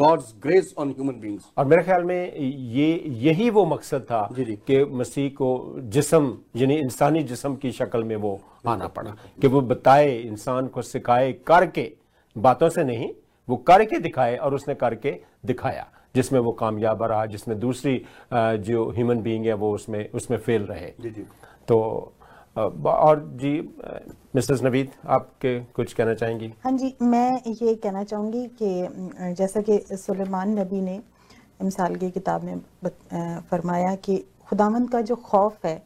Speaker 4: God's grace on human beings
Speaker 1: और मेरे ख्याल में ये यही वो मकसद था। कि मसीह को जिसम यानी इंसानी जिसम की शक्ल में वो आना पड़ा। कि वो बताए इंसान को सिखाए करके बातों से नहीं वो करके दिखाए और उसने करके दिखाया। जिसमें वो कामयाब रहा जिसमें दूसरी जो ह्यूमन बीइंग है वो उसमें उसमें फेल रहे।
Speaker 4: जी जी।
Speaker 1: तो और जी मिसेस नवीद आपके कुछ कहना चाहेंगी?
Speaker 2: हाँ जी मैं ये कहना चाहूँगी कि जैसा कि सुलेमान नबी ने मिसाल की किताब में फरमाया कि खुदावंद का जो खौफ है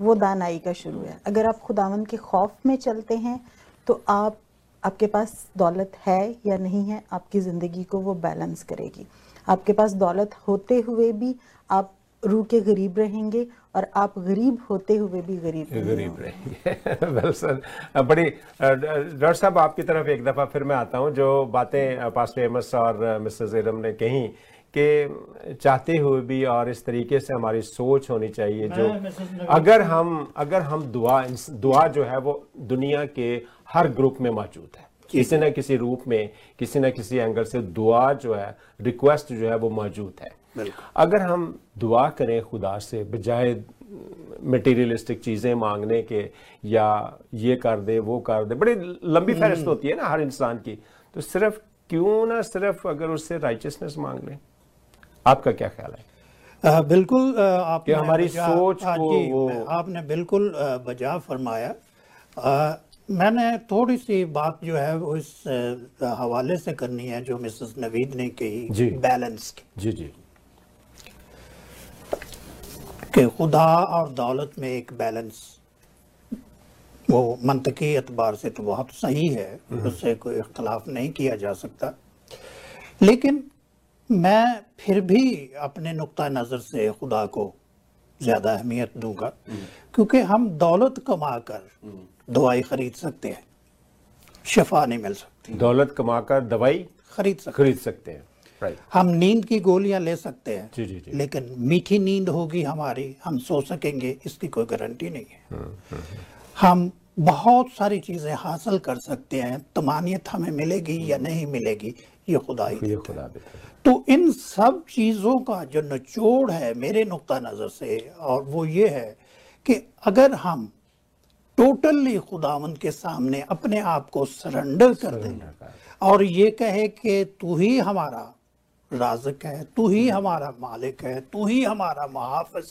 Speaker 2: वो दानाई का शुरू है। अगर आप खुदावंद के खौफ में चलते हैं तो आप आपके पास दौलत है या नहीं है आपकी ज़िंदगी को वो बैलेंस करेगी। आपके पास दौलत होते हुए भी आप रू के गरीब रहेंगे और आप गरीब होते हुए भी गरीब
Speaker 1: गरीब रहेंगे। <laughs> वेल सर बड़ी डॉक्टर साहब आपकी तरफ़ एक दफ़ा फिर मैं आता हूँ जो बातें पास एमस और मिसेस एरम ने कही कि चाहते हुए भी और इस तरीके से हमारी सोच होनी चाहिए जो अगर हम अगर हम दुआ दुआ जो है वो दुनिया के हर ग्रुप में मौजूद है। किसी न किसी रूप में किसी न किसी एंगल से दुआ जो है रिक्वेस्ट जो है वो मौजूद है। अगर हम दुआ करें खुदा से बजाय मटेरियलिस्टिक चीज़ें मांगने के या ये कर दे वो कर दे बड़ी लंबी हम्म। फहरिस्त होती है ना हर इंसान की। तो सिर्फ़ क्यों ना सिर्फ़ अगर उससे राइचसनेस मांग लें? आपका क्या ख्याल है?
Speaker 3: आ, बिल्कुल आपने
Speaker 1: हमारी सोच को वो
Speaker 3: आपने बिल्कुल बजा फरमाया। आ, मैंने थोड़ी सी बात जो है वो इस हवाले से करनी है जो मिसेस नवीद ने कही जी बैलेंस की
Speaker 1: जी जी
Speaker 3: कि खुदा और दौलत में एक बैलेंस वो मनतकी एतबार से तो बहुत सही है हम्म। उससे कोई इख्तलाफ नहीं किया जा सकता लेकिन मैं फिर भी अपने नुक्ता नज़र से खुदा को ज़्यादा अहमियत दूँगा हम्म। क्योंकि हम दौलत कमा कर हम्म। दवाई खरीद सकते हैं। शफा नहीं मिल सकती।
Speaker 1: दौलत कमाकर दवाई
Speaker 3: खरीद सकते
Speaker 1: खरीद सकते हैं।
Speaker 3: हम नींद की गोलियाँ ले सकते हैं।
Speaker 1: जी जी जी।
Speaker 3: लेकिन मीठी नींद होगी हमारी हम सो सकेंगे इसकी कोई गारंटी नहीं है। हम्म, हम्म, हम्म। हम बहुत सारी चीज़ें हासिल कर सकते हैं तमानियत हमें मिलेगी या नहीं मिलेगी ये खुदा ही खुदा तो इन सब चीज़ों का जो निचोड़ है मेरे नुक्ता नज़र से और वो ये है कि अगर हम टोटली खुदावंद के सामने अपने आप को सरेंडर कर दे और ये कहे कि तू ही हमारा राजक है तू ही हमारा मालिक है तू ही हमारा मुहाफ़ है।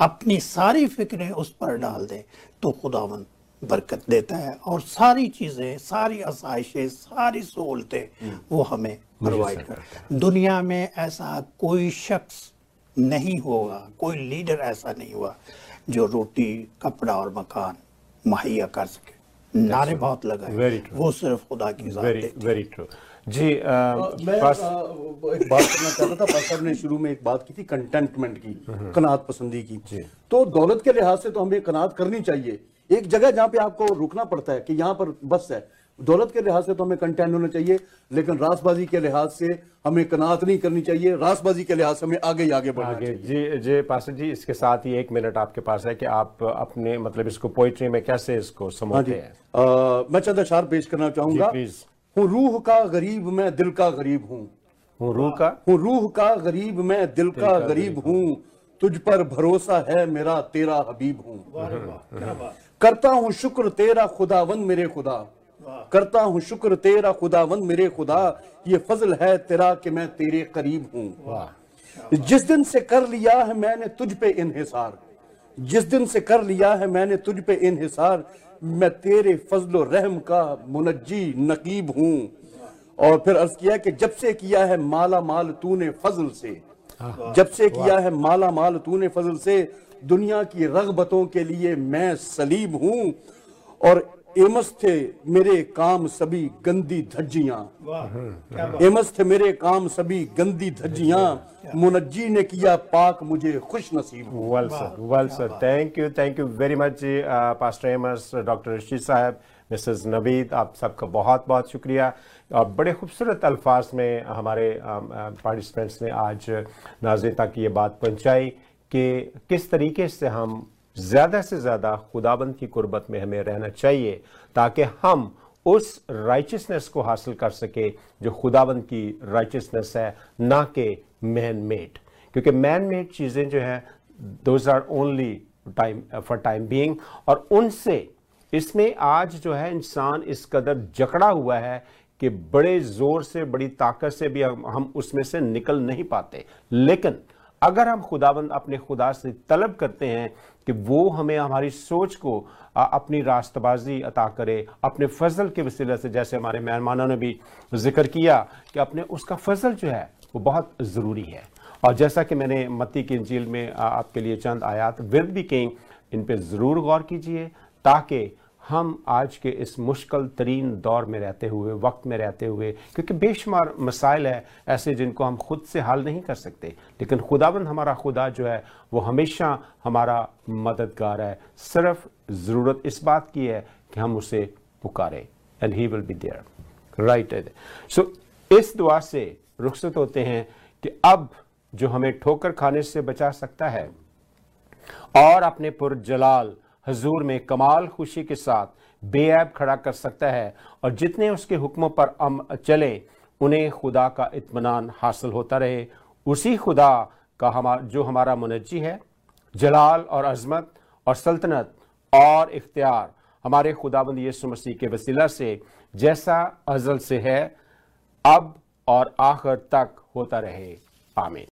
Speaker 3: अपनी सारी फिक्रें उस पर डाल दे तो खुदावंद बरकत देता है और सारी चीज़ें सारी आसाइशें सारी सहूलतें हम्म। वो हमें प्रोवाइड कर दुनिया में ऐसा कोई शख्स नहीं होगा कोई लीडर ऐसा नहीं हुआ जो रोटी कपड़ा और मकान मुहैया कर सके। नारे बहुत लगाए। वो सिर्फ़ खुदा की
Speaker 1: वेरी वेरी ट्रू जी आ,
Speaker 4: मैं आ, एक बात करना चाहता था पास ने शुरू में एक बात की थी कंटेंटमेंट की हम्म। कनात पसंदी की। तो दौलत के लिहाज से तो हमें कनात करनी चाहिए। एक जगह जहाँ पे आपको रुकना पड़ता है कि यहाँ पर बस है दौलत के लिहाज से तो हमें कंटेंट होना चाहिए लेकिन रासबाजी के लिहाज से हमें कनात नहीं करनी चाहिए रासबाजी के लिहाज से हमें आगे ही आगे बढ़ना आगे।
Speaker 1: जी जी पास जी इसके साथ ही एक मिनट आपके पास है कि आप अपने मतलब इसको पोइट्री में कैसे इसको समझते हाँ?
Speaker 4: हैं मैं चंद अशार पेश करना चाहूँगा। हूँ रूह का गरीब मैं दिल का गरीब हूँ।
Speaker 1: हूँ रूह का?
Speaker 4: हूँ रूह का गरीब मैं दिल का गरीब हूँ। तुझ पर भरोसा है मेरा तेरा हबीब हूँ। करता हूँ शुक्र तेरा खुदावंद मेरे खुदा। करता हूँ शुक्र तेरा खुदावंद मेरे खुदा ये फजल है तेरा कि मैं तेरे करीब हूँ। जिस दिन से कर लिया है मैंने तुझ पे इनहिसार। जिस दिन से कर लिया है मैंने तुझ पे इनहिसार। मैं तेरे फजलो रहम का मुनजी नकीब हूँ। और फिर अर्ज़ किया कि जब से किया है माला माल तूने फजल से। जब से किया है माला माल तूने फजल से दुनिया की रगबतों के लिए मैं सलीब हूँ। और एमस थे मेरे काम सभी गंदी धज्जियाँ। एमस थे मेरे काम सभी गंदी धज्जियाँ। मुनज्जी ने किया पाक मुझे खुश नसीब।
Speaker 1: Well sir well sir thank you thank you very much pastor Amos doctor Rashid साहब मिसेस नवीद आप सबका बहुत बहुत शुक्रिया। और बड़े खूबसूरत अल्फाज में हमारे पार्टिसिपेंट्स ने आज नाजिन तक ये बात पहुंचाई कि किस तरीके से हम ज़्यादा से ज़्यादा खुदाबंद की कुर्बत में हमें रहना चाहिए, ताकि हम उस राइचसनेस को हासिल कर सके जो खुदाबंद की राइचसनेस है, ना कि मैन मेड क्योंकि मैन मेड चीज़ें जो है those are only time for time being और उनसे, इसमें आज जो है इंसान इस कदर जकड़ा हुआ है कि बड़े ज़ोर से, बड़ी ताकत से भी हम उसमें से निकल नहीं पाते। लेकिन अगर हम खुदाबंद अपने खुदा से तलब करते हैं कि वो हमें हमारी सोच को अपनी रास्तबाजी अता करे, अपने फजल के वसीले से, जैसे हमारे मेहमानों ने भी ज़िक्र किया कि अपने उसका फजल जो है, वो बहुत ज़रूरी है। और जैसा कि मैंने मत्ती की इंजील में आपके लिए चंद आयात, विद भी कहीं, इन पर ज़रूर गौर कीजिए, ताकि हम आज के इस मुश्किल तरीन दौर में रहते हुए, वक्त में रहते हुए, क्योंकि बेशुमार मसाइल है ऐसे जिनको हम खुद से हल नहीं कर सकते। लेकिन खुदाबंद हमारा खुदा जो है, वो हमेशा हमारा मददगार है। सिर्फ़ ज़रूरत इस बात की है कि हम उसे पुकारें and he will be there right so इस दुआ से रुखसत होते हैं कि अब जो हमें ठोकर खाने से बचा सकता है, और अपने पुरजलाल हजूर में कमाल खुशी के साथ बेऐब खड़ा कर सकता है और जितने उसके हुक्मों पर अम चले, उन्हें खुदा का इत्मीनान हासिल होता रहे। उसी खुदा का हमारा जो हमारा मुनजी है, जलाल और अजमत और सल्तनत और इख्तियार हमारे खुदाबंद यसु मसीह के वसीला से जैसा अजल से है, अब और आखिर तक होता रहे। आमीन।